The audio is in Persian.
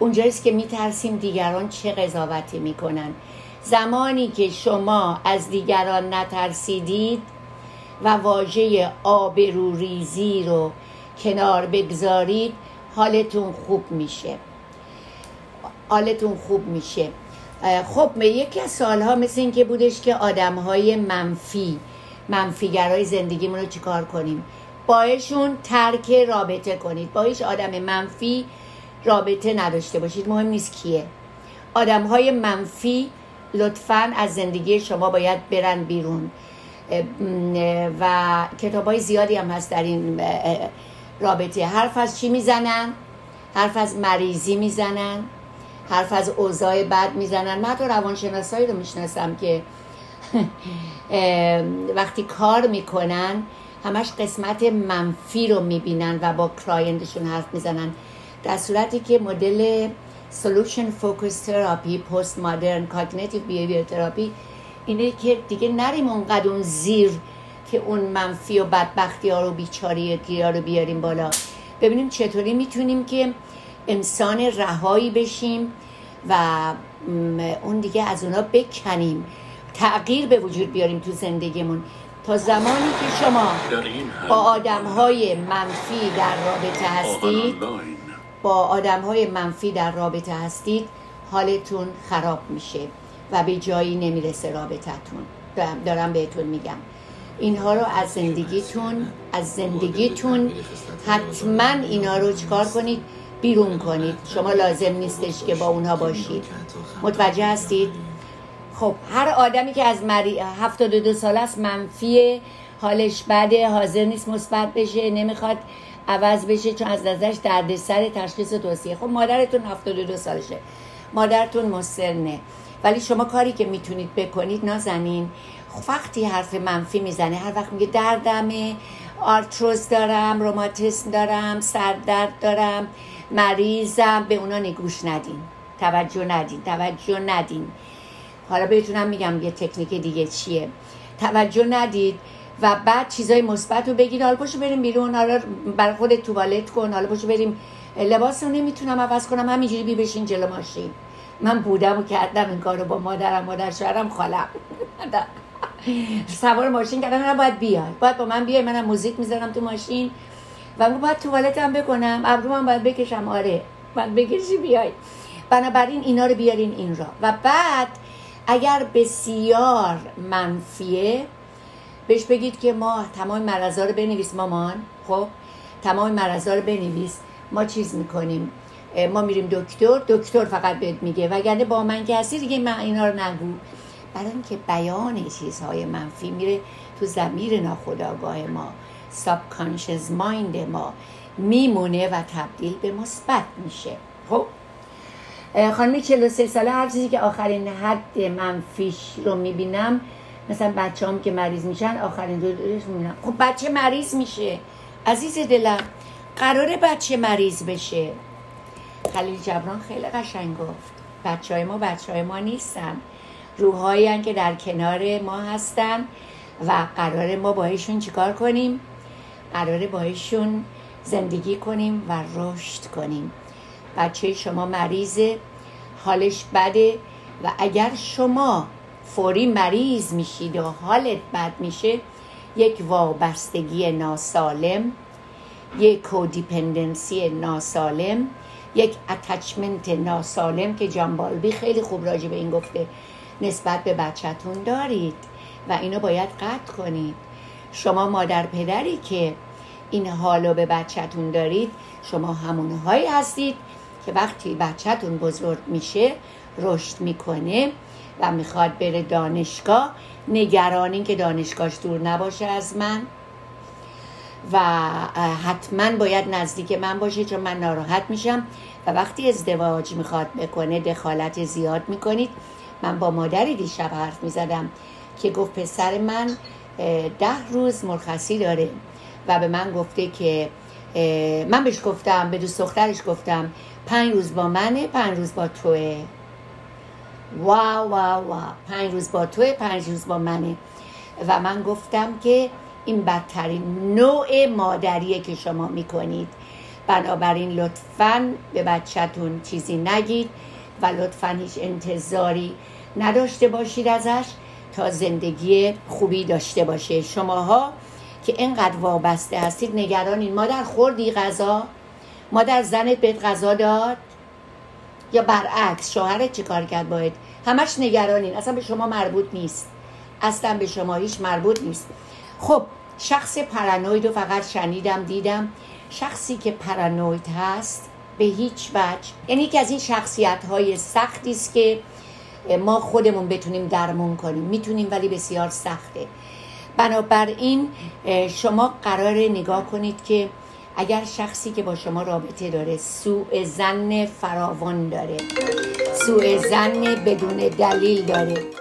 اونجاییست که میترسیم دیگران چه قضاوتی می‌کنن. زمانی که شما از دیگران نترسیدید و واژه آبروریزی رو کنار بگذارید حالتون خوب میشه. حالتون خوب میشه. خب یکی از سالها مثل این که بودش که آدم های منفی منفیگرای زندگیمون رو چیکار کنیم؟ باهشون ترک رابطه کنید. با آدم منفی رابطه نداشته باشید. مهم نیست کیه. آدم های منفی لطفا از زندگی شما باید برن بیرون. و کتاب های زیادی هم هست در این رابطه. حرف از چی می‌زنن؟ حرف از مریضی می‌زنن. حرف از اوضاع بد می‌زنن. من حتی روانشناسایی رو می‌شناسم که وقتی کار می‌کنن همش قسمت منفی رو می‌بینن و با client شون حرف می‌زنن. در صورتی که مدل solution focused therapy post modern cognitive behavior therapy اینه که دیگه نریم اونقدر اون زیر که اون منفی و بدبختی ها رو بیچاری ها رو بیاریم بالا. ببینیم چطوری می‌تونیم که انسان رهایی بشیم و اون دیگه از اونا بکنیم. تغییر به وجود بیاریم تو زندگیمون. تا زمانی که شما با آدم های منفی در رابطه هستید با آدم های منفی در رابطه هستید حالتون خراب میشه و به جایی نمی‌رسه رابطتون. دارم بهتون میگم. اینها رو از زندگیتون از زندگیتون حتما اینا رو چکار کنید؟ بیرون کنید. شما لازم نیستش که با اونها باشید. متوجه هستید؟ خب هر آدمی که از مری... 72 سال است منفی حالش بده حاضر نیست مثبت بشه نمی‌خواد عوض بشه چون از نظرش دردسر تشخیص توصیه. خب مادرتون 72 سالشه. مادرتون مسنه. ولی شما کاری که می‌تونید بکنید نازنین وقتی حرف منفی می‌زنه هر وقت میگه دردمه آرتروز دارم روماتیسم دارم سردرد دارم مریضم به اونا نگوش ندین. توجه ندین توجه ندین. حالا بهتونم میگم یه تکنیک دیگه چیه. توجه ندید. و بعد چیزای مثبت رو بگید حالا پاشو بریم بیرون. حالا بر خود توالت کن. حالا پاشو بریم. لباس رو نمی‌تونم عوض کنم. همینجوری بی بشین جلو ماشین. من بودم و کردم این کارو با مادرم مادر شوهرم خالم. سوار ماشین کردم. من باید بیای باید با من بیای. منم موزیک می‌ذارم تو ماشین. و باید توالتم بکنم. ابرومم باید بکشم. آره. باید بکشی بیای. بنابراین اینا رو بیارین این را. و بعد اگر بسیار منفیه بهش بگید که ما تمام مرزا رو بنویس مامان. خب تمام مرزا رو بنویس. ما چیز می‌کنیم. ما میریم دکتر دکتر فقط بهت میگه. وگرنه با من که هستی دیگه من اینا رو نگو. برای اینکه بیان چیزهای منفی میره تو زمیر ناخودآگاه ما. سابکانشز مایند ما میمونه و تبدیل به مثبت میشه. خب؟ خانمی 43 ساله هر چیزی که آخرین حد منفیش رو می‌بینم مثلا بچه هم که مریض میشن آخرین دو می‌بینم. خب بچه مریض میشه. عزیز دلم قراره بچه مریض بشه. خلیل جبران خیلی قشنگ گفت. بچه های ما بچه های ما نیستن. روحایی که در کنار ما هستن و قرار ما باهاشون چیکار کنیم؟ قراره باهاشون زندگی کنیم و رشد کنیم. بچه شما مریضه حالش بده و اگر شما فوری مریض میشید و حالت بد میشه. یک وابستگی ناسالم یک کودیپندنسی ناسالم یک اتچمنت ناسالم که جنبالبی خیلی خوب راجع به این گفته. نسبت به بچهتون دارید و اینو باید قطع کنید. شما مادر پدری که این حالو به بچهتون دارید شما همونهایی هستید که وقتی بچهتون بزرگ میشه رشد می‌کنه. و می‌خواد بره دانشگاه. نگران که دانشگاهش دور نباشه از من. و حتما باید نزدیک من باشه چون من ناراحت میشم. و وقتی ازدواج می‌خواد بکنه دخالت زیاد می‌کنید. من با مادری دیشب حرف می‌زدم که گفت پسر من ده روز مرخصی داره. و به من گفته که من بهش گفتم به دوست دخترش گفتم پنج روز با منه پنج روز با توه. واو واو واو پنج روز با توه پنج روز با منه. و من گفتم که این بدترین نوع مادریه که شما می‌کنید. بنابراین لطفا به بچهتون چیزی نگید و لطفا هیچ انتظاری نداشته باشید ازش تا زندگی خوبی داشته باشه. شماها که اینقدر وابسته هستید نگرانین. مادر خوردی غذا؟ مادر زنت بهت غذا داد؟ یا برعکس شوهرت چی کار کرد باید؟ همش نگرانین اصلا به شما مربوط نیست. اصلا به شما هیچ مربوط نیست. خب شخص پرانوید رو فقط شنیدم دیدم. شخصی که پرانوید هست به هیچ وجه یعنی یکی از این شخصیت های سختی است که ما خودمون بتونیم درمون کنیم. می‌تونیم ولی بسیار سخته. بنابراین شما قرار نگاه کنید که اگر شخصی که با شما رابطه داره سوء زن فراوان داره سوء زن بدون دلیل داره